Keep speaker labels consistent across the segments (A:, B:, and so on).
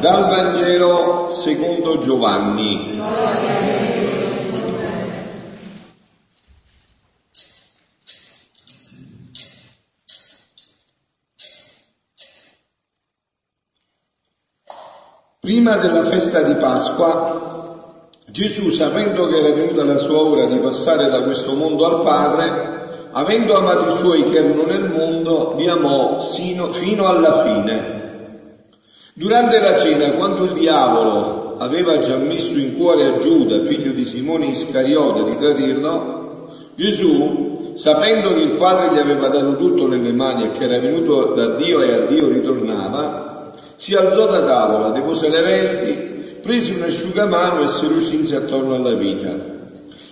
A: Dal Vangelo secondo Giovanni. Prima della festa di Pasqua, Gesù, sapendo che era venuta la sua ora di passare da questo mondo al Padre, avendo amato i suoi che erano nel mondo, li amò sino, fino alla fine. Durante la cena, quando il diavolo aveva già messo in cuore a Giuda, figlio di Simone Iscariota, di tradirlo, Gesù, sapendo che il Padre gli aveva dato tutto nelle mani e che era venuto da Dio e a Dio ritornava, si alzò da tavola, depose le vesti, prese un asciugamano e si lucinse attorno alla vita.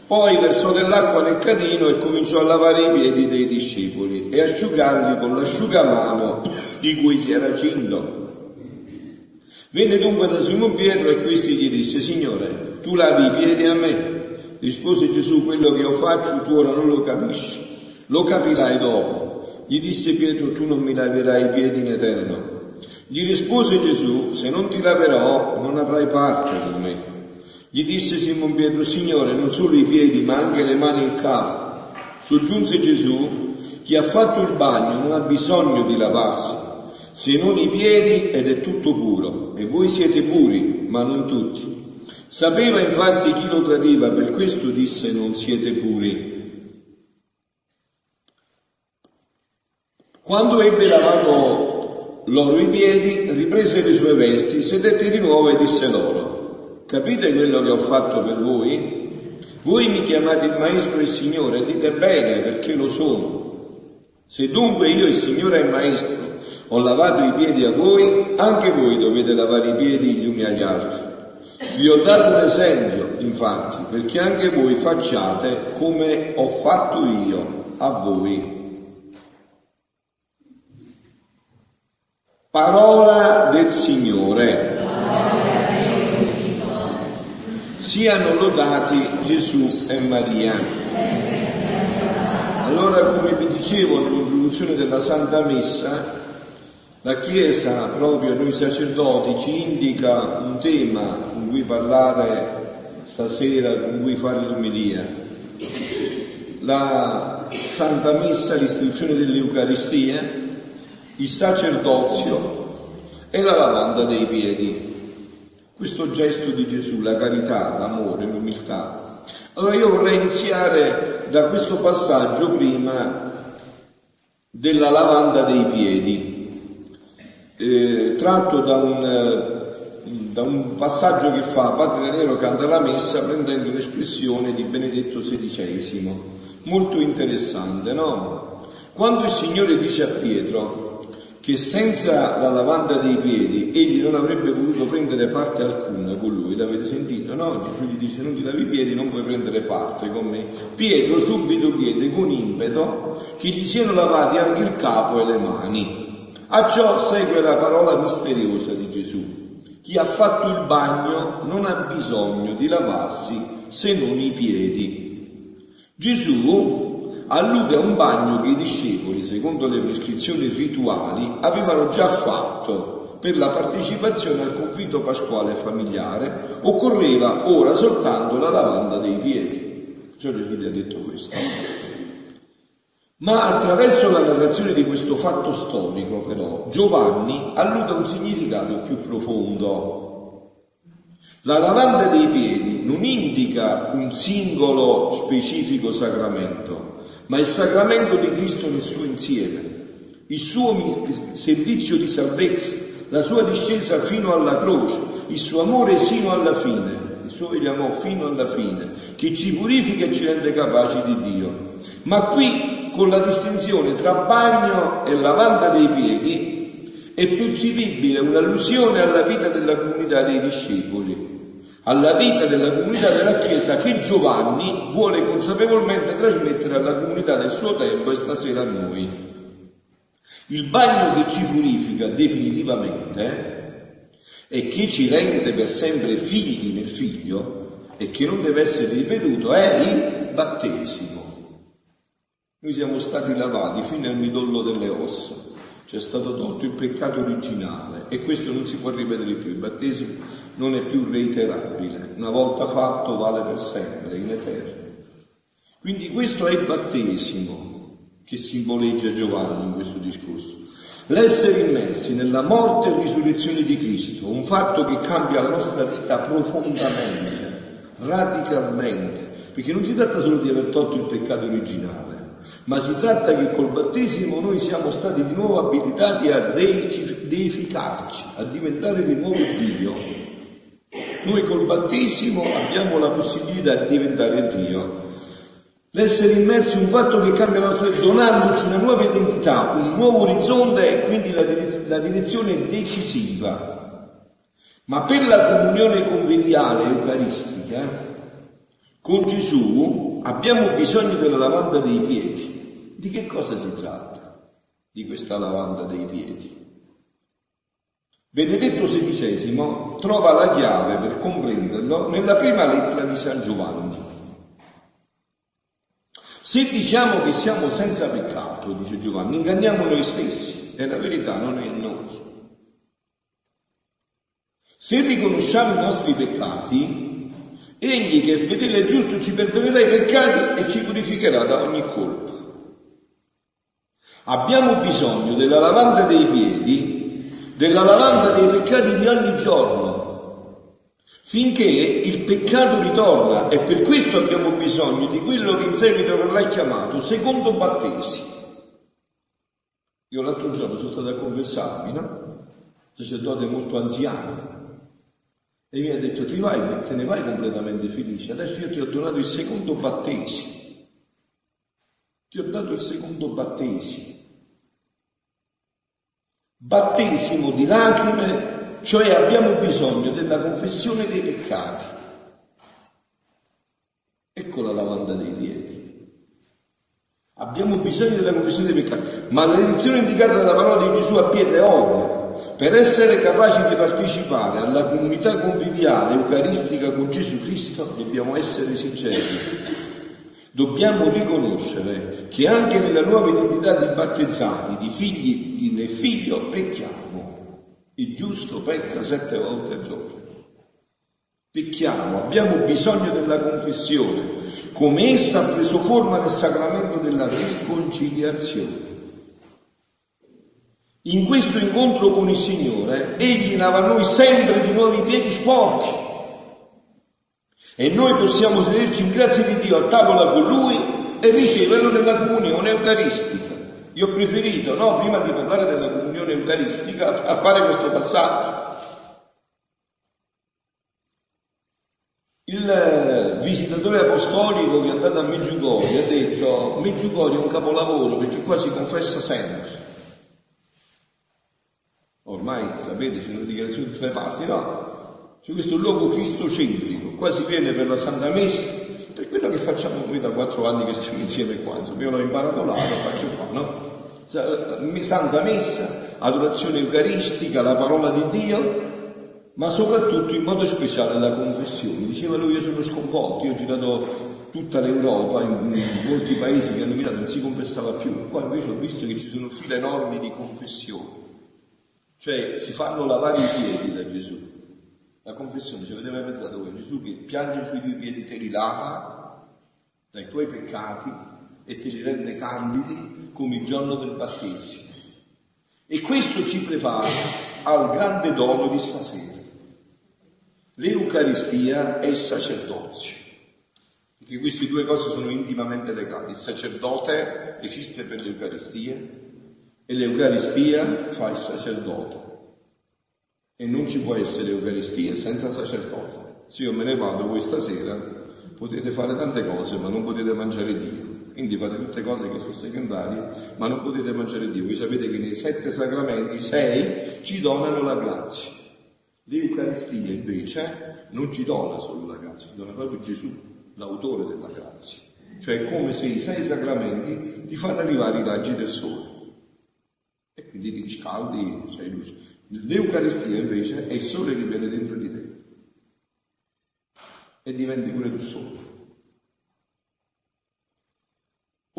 A: Poi versò dell'acqua nel cadino e cominciò a lavare i piedi dei discepoli e asciugarli con l'asciugamano di cui si era cinto. Venne dunque da Simon Pietro e questi gli disse, Signore, tu lavi i piedi a me? Rispose Gesù, quello che io faccio tu ora non lo capisci, lo capirai dopo. Gli disse Pietro, tu non mi laverai i piedi in eterno. Gli rispose Gesù, se non ti laverò non avrai parte con me. Gli disse Simon Pietro, Signore, non solo i piedi ma anche le mani e il capo. Soggiunse Gesù, chi ha fatto il bagno non ha bisogno di lavarsi se non i piedi ed è tutto puro, e voi siete puri, ma non tutti. Sapeva infatti chi lo tradiva, per questo disse non siete puri. Quando ebbe lavato loro i piedi, riprese le sue vesti, sedette di nuovo e disse loro, capite quello che ho fatto per voi? Voi mi chiamate il Maestro e il Signore, dite bene perché lo sono. Se dunque io il Signore e il Maestro ho lavato i piedi a voi, anche voi dovete lavare i piedi gli uni agli altri. Vi ho dato un esempio, infatti, perché anche voi facciate come ho fatto io a voi. Parola del Signore. Siano lodati Gesù e Maria. Allora, come vi dicevo nell'introduzione della Santa Messa, la Chiesa, proprio noi sacerdoti, ci indica un tema con cui parlare stasera, con cui fare l'umilia. La Santa Messa, l'istituzione dell'Eucaristia, il sacerdozio e la lavanda dei piedi. Questo gesto di Gesù, la carità, l'amore, l'umiltà. Allora io vorrei iniziare da questo passaggio prima della lavanda dei piedi tratto da un, eh, da un, passaggio che fa Padre Nero canta la messa prendendo l'espressione di Benedetto XVI, molto interessante, no? Quando il Signore dice a Pietro che senza la lavanda dei piedi egli non avrebbe voluto prendere parte alcuna con lui, l'avete sentito, no? Gesù gli dice non ti lavi i piedi, non puoi prendere parte con me. Pietro subito chiede con impeto che gli siano lavati anche il capo e le mani. A ciò segue la parola misteriosa di Gesù. Chi ha fatto il bagno non ha bisogno di lavarsi se non i piedi. Gesù allude a un bagno che i discepoli, secondo le prescrizioni rituali, avevano già fatto per la partecipazione al conflitto pasquale familiare, occorreva ora soltanto la lavanda dei piedi. Cioè Gesù gli ha detto questo. Ma attraverso la narrazione di questo fatto storico, però, Giovanni allude a un significato più profondo. La lavanda dei piedi non indica un singolo specifico sacramento, ma il sacramento di Cristo nel suo insieme, il suo servizio di salvezza, la sua discesa fino alla croce, il suo amore sino alla fine, il suo amò fino alla fine, che ci purifica e ci rende capaci di Dio. Ma qui con la distinzione tra bagno e lavanda dei piedi, è percepibile un'allusione alla vita della comunità dei discepoli, alla vita della comunità della Chiesa che Giovanni vuole consapevolmente trasmettere alla comunità del suo tempo e stasera a noi. Il bagno che ci purifica definitivamente e che ci rende per sempre figli nel figlio e che non deve essere ripetuto è il battesimo. Noi siamo stati lavati fino al midollo delle ossa c'è stato tolto il peccato originale e questo non si può ripetere più, il battesimo non è più reiterabile, una volta fatto vale per sempre, in eterno. Quindi questo è il battesimo che simboleggia Giovanni in questo discorso. L'essere immersi nella morte e risurrezione di Cristo, un fatto che cambia la nostra vita profondamente, radicalmente, perché non si tratta solo di aver tolto il peccato originale, ma si tratta che col battesimo noi siamo stati di nuovo abilitati a deificarci, a diventare di nuovo Dio. Noi col battesimo abbiamo la possibilità di diventare Dio. L'essere immersi in un fatto che cambia la nostra vita, donandoci una nuova identità, un nuovo orizzonte e quindi la, la direzione decisiva. Ma per la comunione conviviale eucaristica, con Gesù abbiamo bisogno della lavanda dei piedi. Di che cosa si tratta di questa lavanda dei piedi? Benedetto XVI trova la chiave per comprenderlo nella prima lettera di San Giovanni. Se diciamo che siamo senza peccato, dice Giovanni, inganniamo noi stessi e la verità non è in noi. Se riconosciamo i nostri peccati, egli che è fedele e giusto ci perdonerà i peccati e ci purificherà da ogni colpa. Abbiamo bisogno della lavanda dei piedi, della lavanda dei peccati di ogni giorno, finché il peccato ritorna e per questo abbiamo bisogno di quello che in seguito verrà chiamato secondo battesimo. Io l'altro giorno sono stato a confessarmi, no? Sacerdote molto anziano. E mi ha detto, ti vai, te ne vai completamente felice. Adesso io ti ho donato il secondo battesimo. Ti ho dato il secondo battesimo battesimo di lacrime, cioè abbiamo bisogno della confessione dei peccati. Ecco la lavanda dei piedi. Abbiamo bisogno della confessione dei peccati, ma la direzione indicata dalla parola di Gesù a Pietro è ovvia. Per essere capaci di partecipare alla comunità conviviale eucaristica con Gesù Cristo dobbiamo essere sinceri dobbiamo riconoscere che anche nella nuova identità di battezzati, di figli nel figlio, pecchiamo. Il giusto pecca sette volte al giorno. Pecchiamo, abbiamo bisogno della confessione, come essa ha preso forma nel sacramento della riconciliazione. In questo incontro con il Signore, Egli lava noi sempre di nuovo i piedi sporchi, e noi possiamo sederci in grazia di Dio a tavola con Lui e riceverlo nella comunione eucaristica. Io ho preferito, no, prima di parlare della comunione eucaristica, a fare questo passaggio. Il visitatore apostolico che è andato a Meggiugorio ha detto Meggiugorio è un capolavoro perché qua si confessa sempre. Ormai sapete, ci sono dichiarazioni da tutte le parti, no? Cioè questo luogo cristocentrico, qua si viene per la Santa Messa, per quello che facciamo qui da quattro anni che siamo insieme qua, insomma io l'ho imparato là, lo faccio qua, no? Santa Messa, adorazione eucaristica, la parola di Dio, ma soprattutto in modo speciale la confessione. Diceva lui, io sono sconvolto, io ho girato tutta l'Europa, in, in molti paesi che hanno mirato, non si confessava più, qua invece ho visto che ci sono file enormi di confessioni, cioè si fanno lavare i piedi da Gesù. La confessione, ci avete mai pensato voi? Gesù che piange sui tuoi piedi, te li lava dai tuoi peccati e te li rende candidi come il giorno del battesimo. E questo ci prepara al grande dono di stasera. L'Eucaristia e il sacerdozio. Perché queste due cose sono intimamente legate. Il sacerdote esiste per l'Eucaristia e l'Eucaristia fa il sacerdote. E non ci può essere Eucaristia senza sacerdote. Se io me ne vado voi stasera, potete fare tante cose, ma non potete mangiare Dio. Quindi fate tutte cose che sono secondarie, ma non potete mangiare Dio. Voi sapete che nei sette sacramenti, sei ci donano la grazia. L'Eucaristia invece non ci dona solo la grazia, ci dona proprio Gesù, l'autore della grazia. Cioè è come se i sei sacramenti ti fanno arrivare i raggi del sole. E quindi ti riscaldi, sei luce. L'Eucaristia invece è il sole che viene dentro di te e diventi pure tu sole.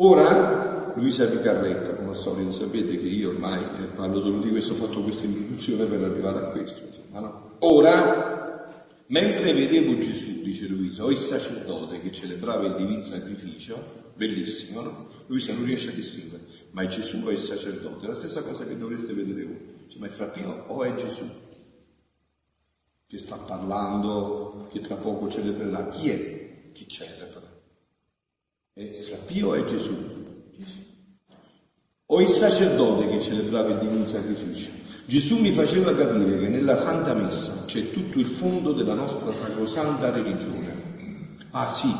A: Ora Luisa Picarretta, come al solito, sapete che io ormai eh, parlo solo di questo, ho fatto questa introduzione per arrivare a questo. No? Ora, mentre vedevo Gesù, dice Luisa, o il sacerdote che celebrava il divino sacrificio, bellissimo, no? Luisa non riesce a distinguere, ma è Gesù o è il sacerdote? La stessa cosa che dovreste vedere voi. Cioè, ma è Frappino o è Gesù? Che sta parlando, che tra poco celebrerà. Chi è che celebra? È Frappio o è Gesù? O il sacerdote che celebrava il divino sacrificio? Gesù mi faceva capire che nella Santa Messa c'è tutto il fondo della nostra sacrosanta religione. Ah sì,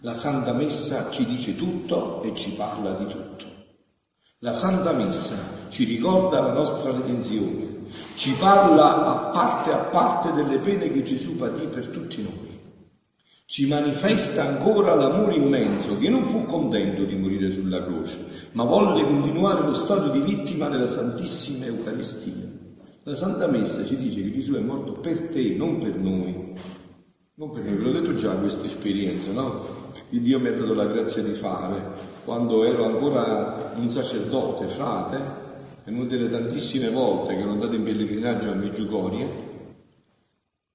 A: la Santa Messa ci dice tutto e ci parla di tutto. La Santa Messa ci ricorda la nostra redenzione, ci parla a parte a parte delle pene che Gesù patì per tutti noi. Ci manifesta ancora l'amore immenso che non fu contento di morire sulla croce, ma volle continuare lo stato di vittima della Santissima Eucaristia. La Santa Messa ci dice che Gesù è morto per te, non per noi. Non per noi, ve l'ho detto già questa esperienza, no? Che Dio mi ha dato la grazia di fare quando ero ancora un sacerdote, frate, venuto delle tantissime volte che ero andato in pellegrinaggio a Meggiugorie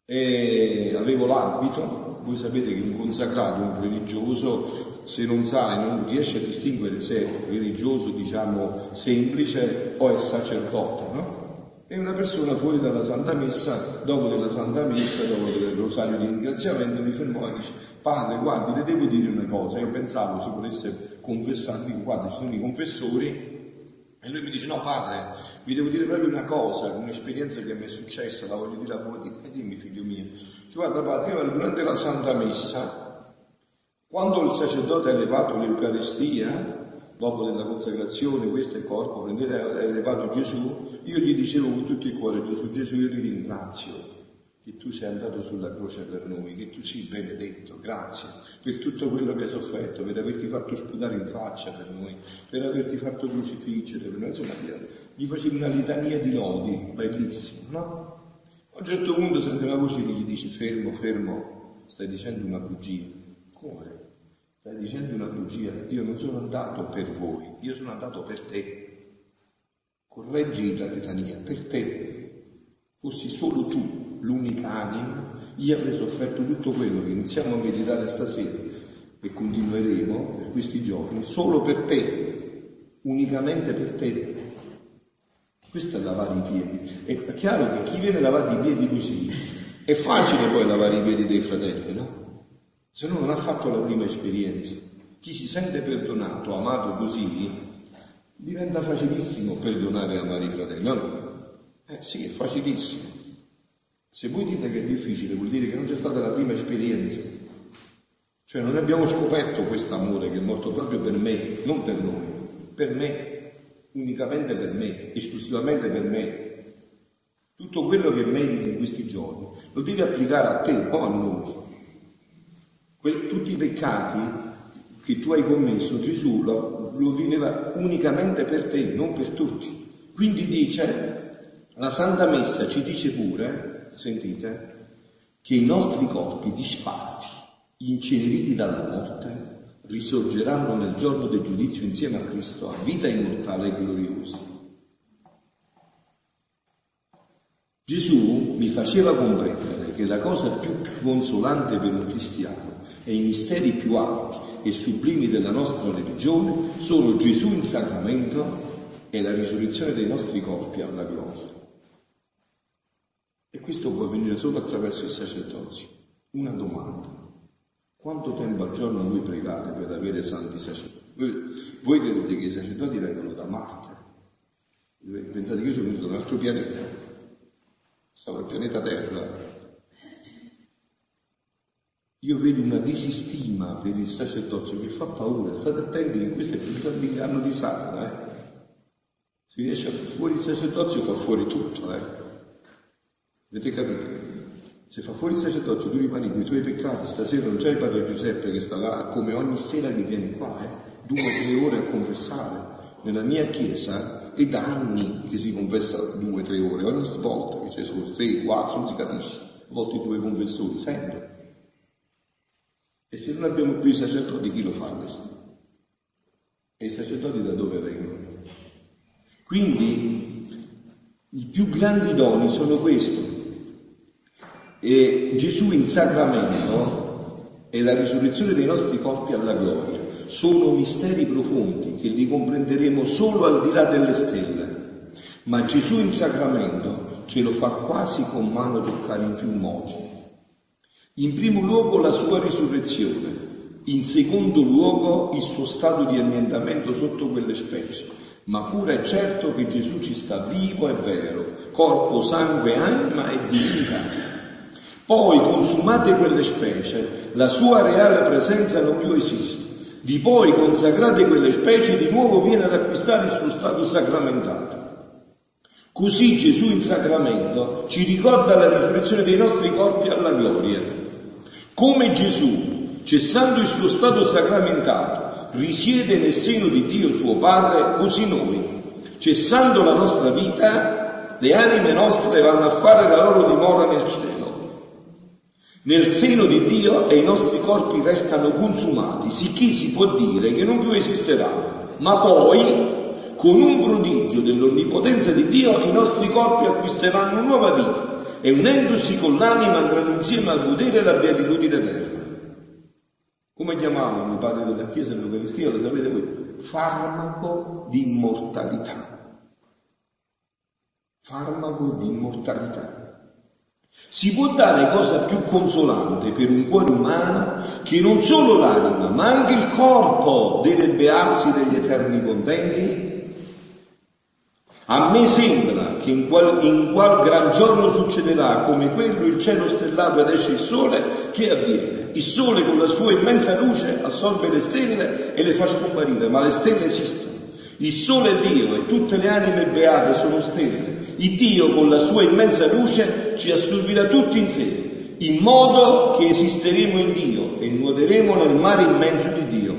A: e avevo l'abito, voi sapete che un consacrato, un religioso, se non sa e non riesce a distinguere se è religioso, diciamo, semplice o è sacerdote, no? E una persona fuori dalla Santa Messa, dopo della Santa Messa, dopo del rosario di ringraziamento, mi fermò e dice, padre, guardi, le devo dire una cosa, io pensavo si volesse confessare, dico, guarda, ci sono i confessori, e lui mi dice, no padre, vi devo dire proprio una cosa, un'esperienza che mi è successa, la voglio dire a voi, e dimmi figlio mio, dice, guarda padre, io durante la Santa Messa, quando il sacerdote ha elevato l'Eucaristia, dopo della consacrazione, questo è il corpo, prendete, elevato Gesù, io gli dicevo con tutto il cuore, Gesù, Gesù, io ti ringrazio che tu sei andato sulla croce per noi, che tu sii benedetto, grazie per tutto quello che hai sofferto, per averti fatto sputare in faccia per noi, per averti fatto crocifiggere per noi, insomma gli facevi una litania di lodi, bellissimo, no? A un certo punto sente una voce che gli dice fermo, fermo, stai dicendo una bugia. Come? Stai dicendo una bugia, io non sono andato per voi, io sono andato per te. Correggi la litania, per te. Fossi solo tu l'unica anima, io avrei sofferto tutto quello che iniziamo a meditare stasera e continueremo per questi giorni, solo per te, unicamente per te. Questo è lavare i piedi. È chiaro che chi viene lavato i piedi così, è facile poi lavare i piedi dei fratelli, no? se no non ha fatto la prima esperienza. Chi si sente perdonato, amato così, diventa facilissimo perdonare e amare i fratelli. No? Eh sì, è facilissimo. Se voi dite che è difficile, vuol dire che non c'è stata la prima esperienza. Cioè non abbiamo scoperto questo amore che è morto proprio per me, non per noi, per me, unicamente per me, esclusivamente per me. Tutto quello che meriti in questi giorni lo devi applicare a te, po' a noi tutti i peccati che tu hai commesso, Gesù lo, lo viveva unicamente per te, non per tutti. Quindi dice, la Santa Messa ci dice pure, sentite, che i nostri corpi disfatti, inceneriti dalla morte, risorgeranno nel giorno del giudizio insieme a Cristo a vita immortale e gloriosa. Gesù mi faceva comprendere che la cosa più consolante per un cristiano e i misteri più alti e sublimi della nostra religione sono Gesù in sacramento e la risurrezione dei nostri corpi alla gloria. E questo può avvenire solo attraverso il sacerdozio. Una domanda. Quanto tempo al giorno voi pregate per avere santi sacerdoti? Voi, voi credete che i sacerdoti vengono da Marte? Pensate che io sono venuto da un altro pianeta? Stavo al pianeta Terra, io vedo una disistima per il sacerdozio che fa paura. State attenti che questo è il l'inganno di Satana. Eh? Se riesce a far fuori il sacerdozio fa fuori tutto. Eh? Avete capito? Se fa fuori il sacerdozio tu rimani con i tuoi peccati, stasera non c'è il padre Giuseppe che sta là come ogni sera che viene qua, eh? due o tre ore a confessare. Nella mia chiesa è da anni che si confessa due o tre ore, ogni volta che c'è solo tre, quattro, non si capisce, a volte due confessori, sempre. E se non abbiamo più i sacerdoti, chi lo fa questo? E i sacerdoti da dove vengono? Quindi i più grandi doni sono questi. E Gesù in sacramento e la risurrezione dei nostri corpi alla gloria sono misteri profondi che li comprenderemo solo al di là delle stelle. Ma Gesù in sacramento ce lo fa quasi con mano toccare in più modi. In primo luogo la sua risurrezione, in secondo luogo il suo stato di annientamento sotto quelle specie. Ma pure è certo che Gesù ci sta vivo e vero, corpo, sangue, anima e divinità. Poi, consumate quelle specie, la sua reale presenza non più esiste. Di poi, consacrate quelle specie, di nuovo viene ad acquistare il suo stato sacramentato. Così Gesù in sacramento ci ricorda la risurrezione dei nostri corpi alla gloria. Come Gesù, cessando il suo stato sacramentato, risiede nel seno di Dio suo Padre, così noi, cessando la nostra vita, le anime nostre vanno a fare la loro dimora nel cielo nel seno di Dio e i nostri corpi restano consumati, sicché si può dire che non più esisteranno. Ma poi, con un prodigio dell'onnipotenza di Dio, i nostri corpi acquisteranno nuova vita e unendosi con l'anima andranno insieme a godere la beatitudine eterna. Come chiamavano i padri della Chiesa nell'Eucaristia? Lo sapete voi? Farmaco di immortalità. Farmaco di immortalità. Si può dare cosa più consolante per un cuore umano che non solo l'anima, ma anche il corpo deve bearsi degli eterni contenti? A me sembra che in qual, in qual gran giorno succederà come quello il cielo stellato ed esce il sole, che avviene? Il sole con la sua immensa luce assorbe le stelle e le fa scomparire, ma le stelle esistono. Il sole è Dio e tutte le anime beate sono stelle. Il Dio con la sua immensa luce ci assorbirà tutti in sé, in modo che esisteremo in Dio e nuoteremo nel mare immenso di Dio.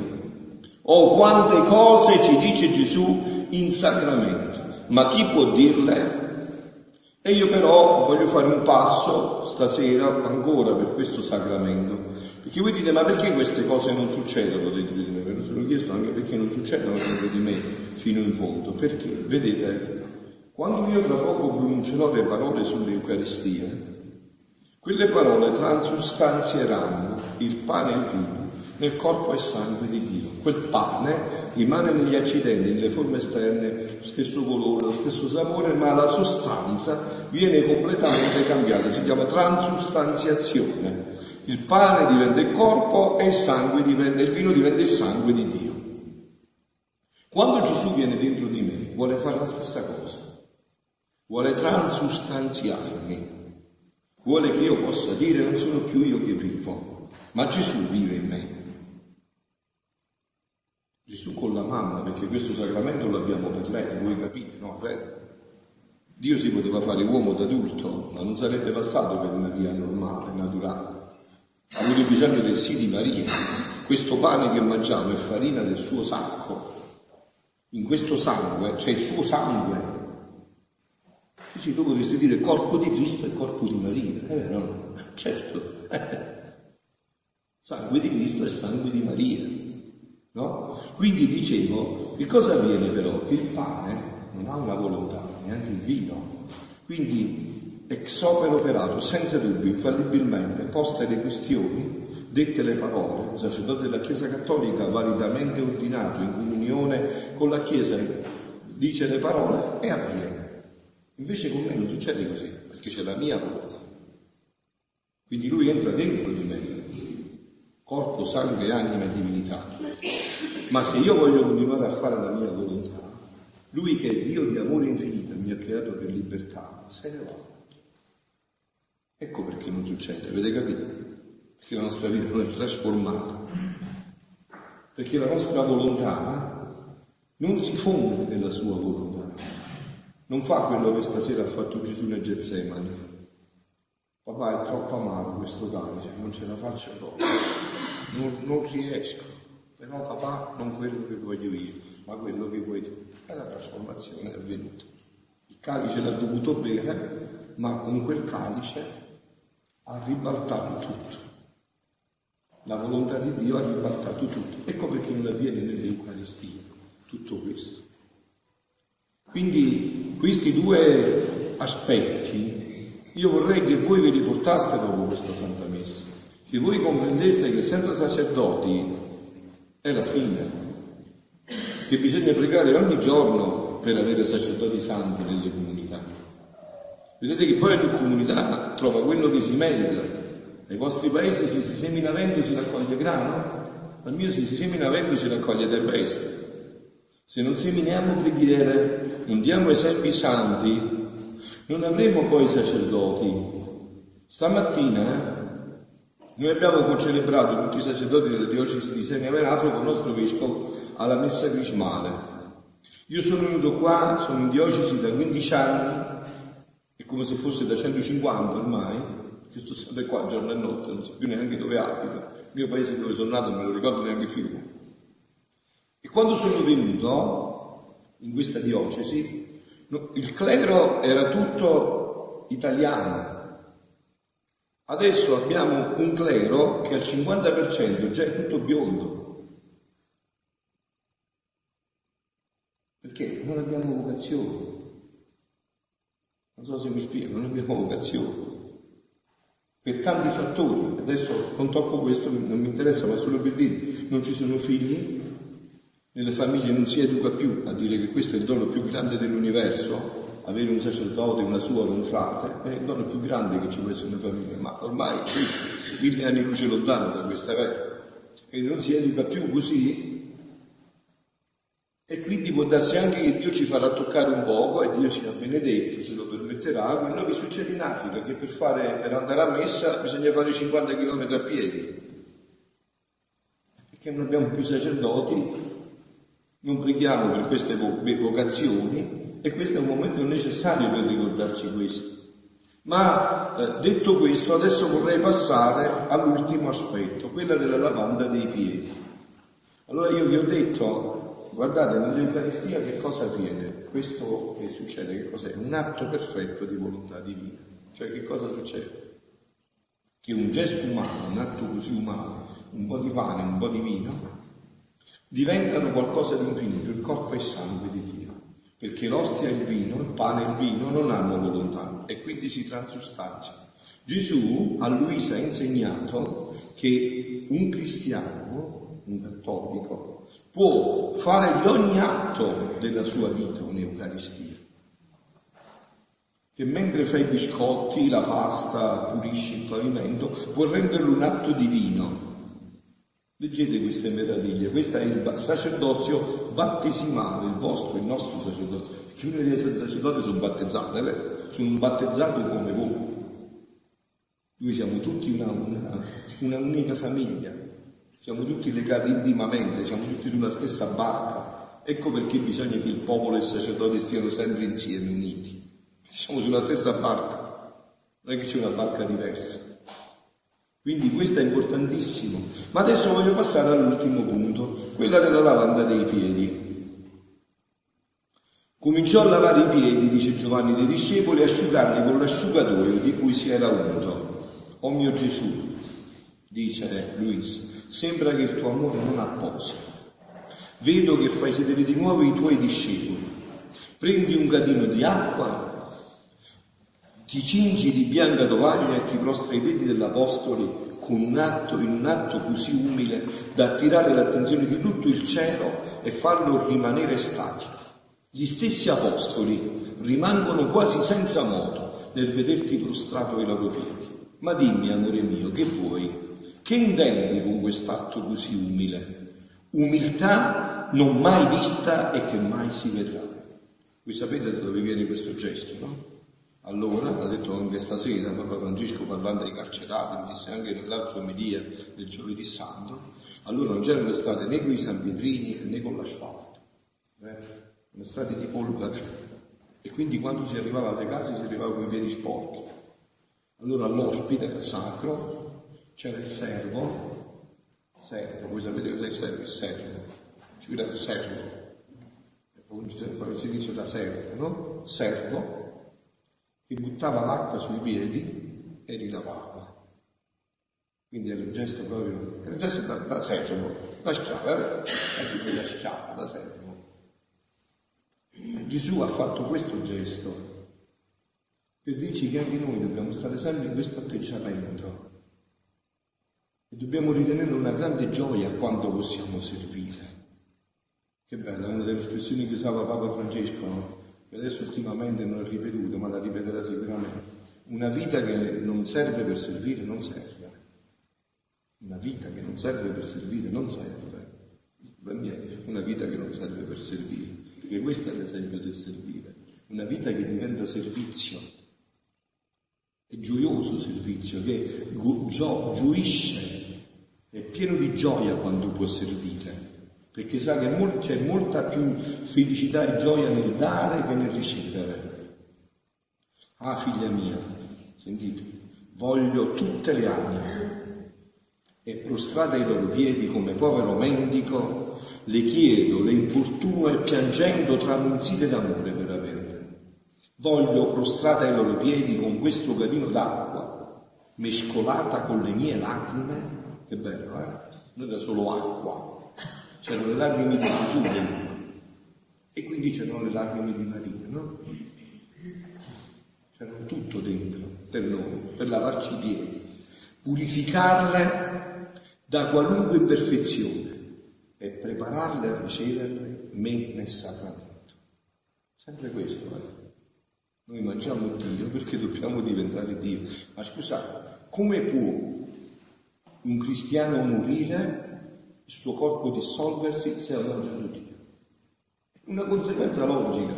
A: Oh, quante cose ci dice Gesù in sacramento, ma chi può dirle? E io però voglio fare un passo stasera ancora per questo sacramento, perché voi dite ma perché queste cose non succedono dentro di me? Ve lo sono chiesto anche perché non succedono dentro di me fino in fondo, perché vedete quando io tra poco pronuncerò le parole sull'Eucaristia, quelle parole transustanzieranno il pane e il vino nel corpo e sangue di Dio. Quel pane rimane negli accidenti, nelle forme esterne, lo stesso colore, lo stesso sapore, ma la sostanza viene completamente cambiata, si chiama transustanziazione. Il pane diventa il corpo e il, sangue diventa, il vino diventa il sangue di Dio. Quando Gesù viene dentro di me, vuole fare la stessa cosa vuole transustanziarmi, vuole che io possa dire non sono più io che vivo, ma Gesù vive in me. Gesù con la mamma, perché questo sacramento l'abbiamo per lei, voi capite, no? Beh, Dio si poteva fare uomo d'adulto, ma non sarebbe passato per una via normale, naturale. Ha avuto bisogno del sì di Maria. Questo pane che mangiamo è farina del suo sacco. In questo sangue c'è il suo sangue sì, tu potresti dire corpo di Cristo e corpo di Maria, vero? No? Certo. sangue di Cristo e sangue di Maria. No? Quindi dicevo, che cosa avviene però? Che il pane non ha una volontà, neanche il vino. Quindi ex opera operato, senza dubbio, infallibilmente, poste le questioni, dette le parole, il sacerdote della Chiesa Cattolica, validamente ordinato in comunione con la Chiesa, dice le parole e avviene. Invece con me non succede così, perché c'è la mia volontà. Quindi lui entra dentro di me, corpo, sangue, anima e divinità. Ma se io voglio continuare a fare la mia volontà, lui che è Dio di amore infinito mi ha creato per libertà, se ne va. Ecco perché non succede, avete capito? Perché la nostra vita non è trasformata. Perché la nostra volontà non si fonde nella sua volontà non fa quello che stasera ha fatto Gesù nel Getsemani. Papà è troppo amaro questo calice, non ce la faccio proprio, non, non, riesco. Però papà non quello che voglio io, ma quello che vuoi tu. E la trasformazione è avvenuta. Il calice l'ha dovuto bere, ma con quel calice ha ribaltato tutto. La volontà di Dio ha ribaltato tutto. Ecco perché non avviene nell'Eucaristia tutto questo. Quindi questi due aspetti io vorrei che voi vi riportaste dopo questa Santa Messa, che voi comprendeste che senza sacerdoti è la fine, che bisogna pregare ogni giorno per avere sacerdoti santi nelle comunità. Vedete che poi ogni comunità trova quello che si merita. Nei vostri paesi se si semina vento si raccoglie grano, al mio se si semina vento si raccoglie tempeste. Se non seminiamo preghiere, non diamo esempi santi, non avremo poi sacerdoti. Stamattina noi abbiamo celebrato tutti i sacerdoti della diocesi di Senia Venato con il nostro vescovo alla messa crismale. Io sono venuto qua, sono in diocesi da 15 anni, è come se fosse da 150 ormai, che sto sempre qua giorno e notte, non so più neanche dove abito, il mio paese dove sono nato non me lo ricordo neanche più. E quando sono venuto in questa diocesi, il clero era tutto italiano. Adesso abbiamo un clero che al 50% già è tutto biondo. Perché non abbiamo vocazione. Non so se mi spiego, non abbiamo vocazione. Per tanti fattori, adesso non tocco questo, non mi interessa, ma solo per dire, non ci sono figli, nelle famiglie non si educa più a dire che questo è il dono più grande dell'universo, avere un sacerdote, una suora, un frate, è il dono più grande che ci può essere nelle famiglie, ma ormai mille anni luce lontano da questa vera. E non si educa più così, e quindi può darsi anche che Dio ci farà toccare un poco e Dio ci ha benedetto, se lo permetterà, quello che succede in Africa, che per, fare, per andare a messa bisogna fare 50 km a piedi, perché non abbiamo più sacerdoti, non preghiamo per queste vocazioni e questo è un momento necessario per ricordarci questo. Ma eh, detto questo, adesso vorrei passare all'ultimo aspetto, quella della lavanda dei piedi. Allora io vi ho detto Guardate, nell'Eucaristia che cosa avviene? Questo che succede, che cos'è? Un atto perfetto di volontà divina. Cioè che cosa succede? Che un gesto umano, un atto così umano, un po' di pane, un po' di vino, diventano qualcosa di infinito, il corpo e il sangue di Dio. Perché l'ostia e il vino, il pane e il vino non hanno volontà e quindi si transustanziano. Gesù a Luisa ha insegnato che un cristiano, un cattolico, può fare di ogni atto della sua vita un'Eucaristia. Che mentre fa i biscotti, la pasta, pulisce il pavimento, può renderlo un atto divino. Leggete queste meraviglie, questo è il sacerdozio battesimale, il vostro, il nostro sacerdozio. Degli esseri sacerdoti sono battezzati, vero? Sono battezzato come voi. Noi siamo tutti una, una, una unica famiglia, siamo tutti legati intimamente, siamo tutti sulla stessa barca. Ecco perché bisogna che il popolo e i sacerdoti stiano sempre insieme, uniti. Siamo sulla stessa barca, non è che c'è una barca diversa. Quindi questo è importantissimo. Ma adesso voglio passare all'ultimo punto, quella della lavanda dei piedi. Cominciò a lavare i piedi, dice Giovanni dei discepoli, e asciugarli con l'asciugatoio di cui si era unto. O mio Gesù, dice Luisa, sembra che il tuo amore non ha posto. Vedo che fai sedere di nuovo i tuoi discepoli. Prendi un gadino di acqua, ti cingi di bianca tovaglia e ti prostri ai piedi dell'Apostolo con un atto, in un atto così umile da attirare l'attenzione di tutto il cielo e farlo rimanere statico. Gli stessi apostoli rimangono quasi senza modo nel vederti prostrato ai loro piedi. Ma dimmi, amore mio, che vuoi? Che intendi con quest'atto così umile? Umiltà non mai vista e che mai si vedrà. Voi sapete da dove viene questo gesto, no? Allora, l'ha detto anche stasera Papa Francesco parlando ai carcerati, disse anche nell'altra omelia del giovedì santo, allora non c'erano state né con i San Pietrini né con l'asfalto, eh? erano strade di polvere e quindi quando si arrivava alle case si arrivava con i piedi sporchi. Allora l'ospite sacro c'era il servo, servo, voi sapete cos'è il servo? Il servo, ci vede il servo, il servizio da servo, no? Servo, che buttava l'acqua sui piedi e li lavava. Quindi era un gesto proprio, era un gesto da, da servo, da schiavo, eh? Ecco quella schiava, da servo. Gesù ha fatto questo gesto per dirci che anche noi dobbiamo stare sempre in questo atteggiamento e dobbiamo ritenerlo una grande gioia quando possiamo servire. Che bella, una delle espressioni che usava Papa Francesco, no? Che adesso ultimamente non è ripetuto, ma la ripeterà sicuramente. Una vita che non serve per servire non serve. Una vita che non serve per servire non serve. Una vita che non serve per servire, perché questo è l'esempio del servire. Una vita che diventa servizio. È gioioso servizio, che gio- gioisce, è pieno di gioia quando può servire perché sa che c'è molta più felicità e gioia nel dare che nel ricevere. Ah, figlia mia, sentite, voglio tutte le anime e prostrata ai loro piedi come povero mendico, le chiedo, le importuno e piangendo tramunzite d'amore per averle. Voglio prostrata ai loro piedi con questo gradino d'acqua, mescolata con le mie lacrime, che bello, eh? Non è solo acqua, c'erano le lacrime di Gesù e quindi c'erano le lacrime di Maria, no? C'erano tutto dentro per noi, per lavarci piedi, purificarle da qualunque imperfezione e prepararle a riceverle me nel sacramento. Sempre questo, eh? Noi mangiamo Dio perché dobbiamo diventare Dio. Ma scusate, come può un cristiano morire il suo corpo dissolversi se ha mangiato Dio. Una conseguenza logica.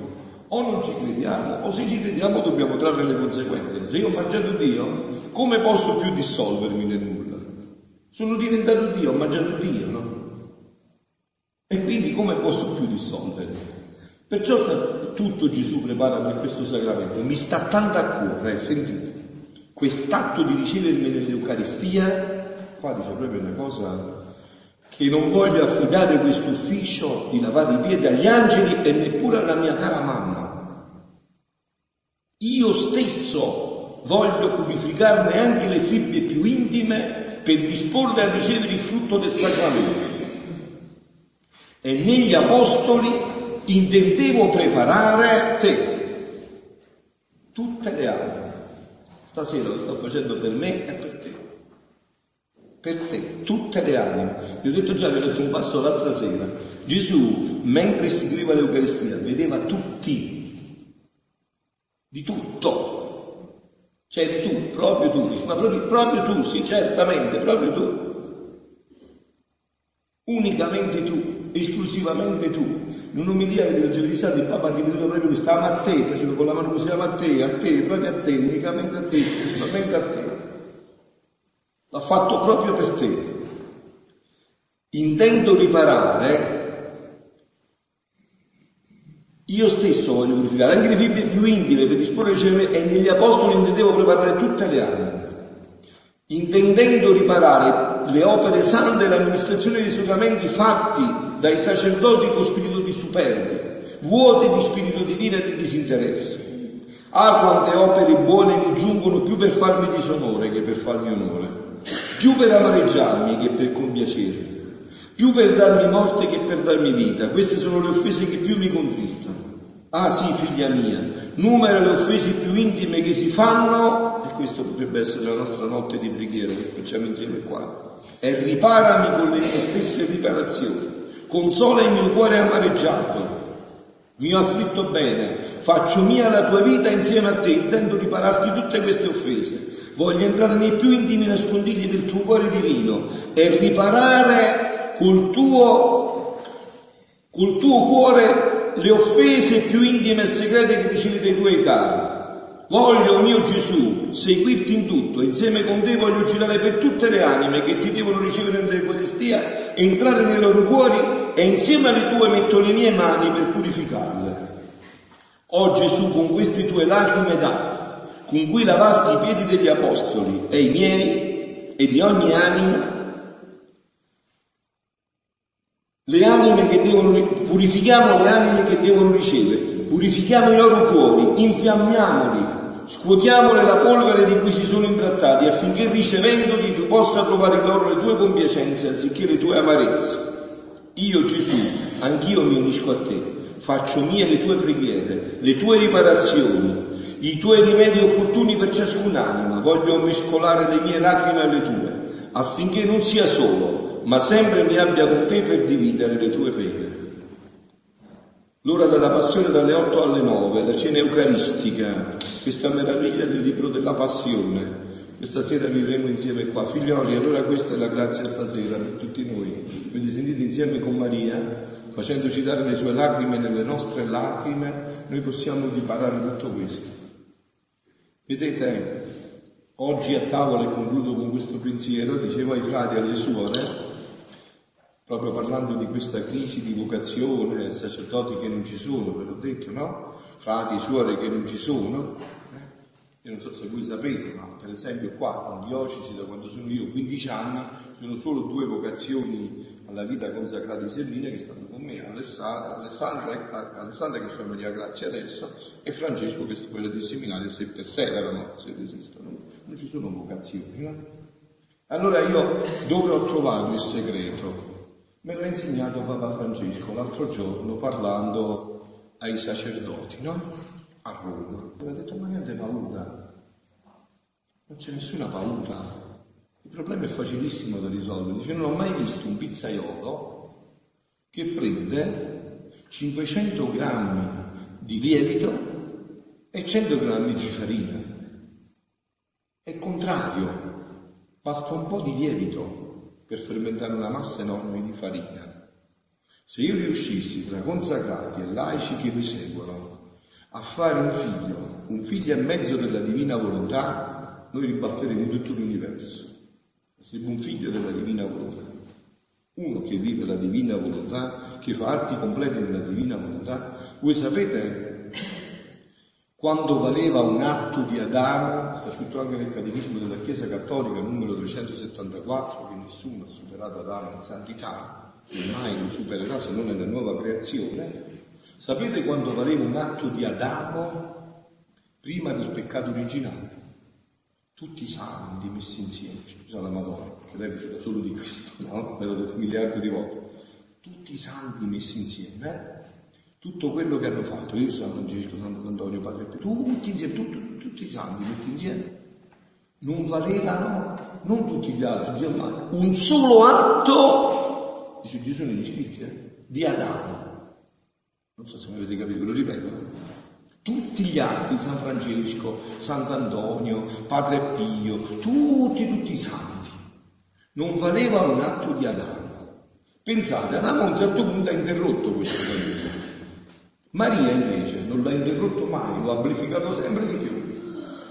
A: O non ci crediamo, o se ci crediamo dobbiamo trarre le conseguenze. Se io ho mangiato Dio, come posso più dissolvermi nel nulla? Sono diventato Dio, ho mangiato Dio, no? E quindi come posso più dissolvermi? Perciò tutto Gesù prepara per questo sacramento. Mi sta tanto a cuore, sentite, quest'atto di ricevermi nell'Eucaristia, qua dice proprio una cosa che non voglio affidare questo ufficio di lavare i piedi agli angeli e neppure alla mia cara mamma. Io stesso voglio purificarne anche le fibbie più intime per disporle a ricevere il frutto del sacramento. E negli apostoli intendevo preparare te, tutte le altre. Stasera lo sto facendo per me e per te per te, tutte le anime. Vi ho detto già, vi ho detto un passo l'altra sera. Gesù, mentre istituiva l'Eucaristia, vedeva tutti, di tutto. Cioè tu, proprio tu, ma proprio, proprio tu, sì, certamente, proprio tu. Unicamente tu, esclusivamente tu. In un'omilia del giovedì santo il Papa ha ripetuto proprio questo, ama a te, faceva con la mano così, ama a te, a te, proprio a te, unicamente a te, esclusivamente a te. L'ha fatto proprio per te. Intendo riparare, io stesso voglio purificare anche le fibre più intime per disporre di e negli apostoli intendevo preparare tutte le anime. Intendendo riparare le opere sante e l'amministrazione dei sacramenti fatti dai sacerdoti con spirito di superbia, vuoti di spirito divino e di disinteresse. Ah, quante opere buone mi giungono più per farmi disonore che per farmi onore più per amareggiarmi che per compiacermi, più per darmi morte che per darmi vita. Queste sono le offese che più mi contristano. Ah sì, figlia mia, numera le offese più intime che si fanno, e questo potrebbe essere la nostra notte di preghiera che facciamo insieme qua, e riparami con le mie stesse riparazioni, consola il mio cuore amareggiato, mi ho afflitto bene, faccio mia la tua vita insieme a te, intendo ripararti tutte queste offese, voglio entrare nei più intimi nascondigli del tuo cuore divino e riparare col tuo, col tuo cuore le offese più intime e segrete che ricevi dai tuoi cari. Voglio, mio Gesù, seguirti in tutto, insieme con te voglio girare per tutte le anime che ti devono ricevere nell'Eucaristia, entrare nei loro cuori e insieme alle tue metto le mie mani per purificarle. Oh Gesù, con queste tue lacrime d'acqua, con cui lavasti i piedi degli apostoli e i miei e di ogni anima, le anime che devono, purifichiamo le anime che devono ricevere, purifichiamo i loro cuori, infiammiamoli, scuotiamole la polvere di cui si sono imbrattati affinché ricevendoli tu possa trovare in loro le tue compiacenze anziché le tue amarezze. Io Gesù, anch'io mi unisco a te, faccio mie le tue preghiere, le tue riparazioni, i tuoi rimedi opportuni per ciascun'anima, voglio mescolare le mie lacrime alle tue, affinché non sia solo, ma sempre mi abbia con te per dividere le tue pene. L'ora della passione dalle 8 alle 9, la cena eucaristica, questa meraviglia del libro della passione. Questa sera vivremo insieme qua. Figlioli, allora questa è la grazia stasera per tutti noi. Quindi sentite insieme con Maria, facendoci dare le sue lacrime nelle nostre lacrime, noi possiamo riparare tutto questo. Vedete, oggi a tavola, e concludo con questo pensiero, dicevo ai frati e alle suore, proprio parlando di questa crisi di vocazione, sacerdoti che non ci sono, ve l'ho detto, no? Frati, suore che non ci sono. Eh? Io non so se voi sapete, ma per esempio qua in diocesi, da quando sono io 15 anni, sono solo due vocazioni alla vita consacrata di Selline che stanno con me, Alessandra, Alessandra, Alessandra che fa Maria Grazia adesso e Francesco che è quello del seminario se perseverano, se esistono. Non ci sono vocazioni, no? Allora io dove ho trovato il segreto? Me l'ha insegnato Papa Francesco l'altro giorno parlando ai sacerdoti, no? A Roma. Mi ha detto ma niente paura, non c'è nessuna paura, il problema è facilissimo da risolvere. Dice, non ho mai visto un pizzaiolo che prende 500 grammi di lievito e 100 grammi di farina. È contrario, basta un po' di lievito per fermentare una massa enorme di farina. Se io riuscissi tra consacrati e laici che mi seguono a fare un figlio, un figlio e mezzo della divina volontà, noi ribalteremo tutto l'universo. Sei un figlio della divina volontà. Uno che vive la divina volontà, che fa atti completi della divina volontà. Voi sapete quando valeva un atto di Adamo, sta scritto anche nel Catechismo della Chiesa Cattolica, numero 374, che nessuno ha superato Adamo in santità, e mai lo supererà se non nella nuova creazione. Sapete quando valeva un atto di Adamo prima del peccato originale? Tutti i santi messi insieme, scusa la Madonna, che lei è riuscita solo di questo, no? Me l'ho detto miliardi di volte. Tutti i santi messi insieme, eh? tutto quello che hanno fatto, io San Francesco, Sant'Antonio, Padre Pio, tutti insieme, tutti, tutti i santi messi insieme, non valevano, non tutti gli altri, ma un solo atto, dice Gesù negli scritti, eh? di Adamo. Non so se mi avete capito, lo ripeto. Tutti gli altri, San Francesco, Sant'Antonio, Padre Pio, tutti, tutti i santi, non valevano un atto di Adamo. Pensate, Adamo a un certo punto ha interrotto questo paese. Maria invece non l'ha interrotto mai, lo ha amplificato sempre di più.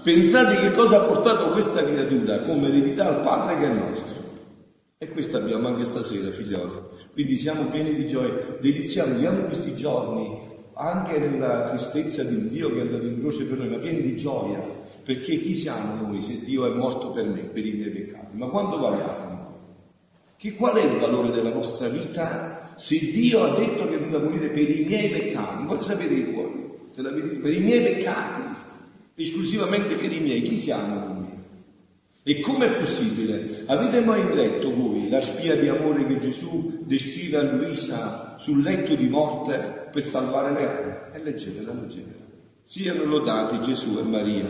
A: Pensate che cosa ha portato questa creatura come eredità al Padre che è nostro. E questo abbiamo anche stasera, figlioli. Quindi siamo pieni di gioia. Deliziamo, viviamo questi giorni anche nella tristezza di Dio che è andato in croce per noi, ma pieni di gioia, perché chi siamo noi se Dio è morto per me, per i miei peccati? Ma quando valiamo? Che qual è il valore della nostra vita se Dio ha detto che è venuto a morire per i miei peccati? Voi sapete il cuore? Per i miei peccati, esclusivamente per i miei, chi siamo noi? E com'è possibile? Avete mai letto voi la spia di amore che Gesù descrive a Luisa sul letto di morte per salvare l'erba? E leggetela, leggetela. Siano lodati Gesù e Maria.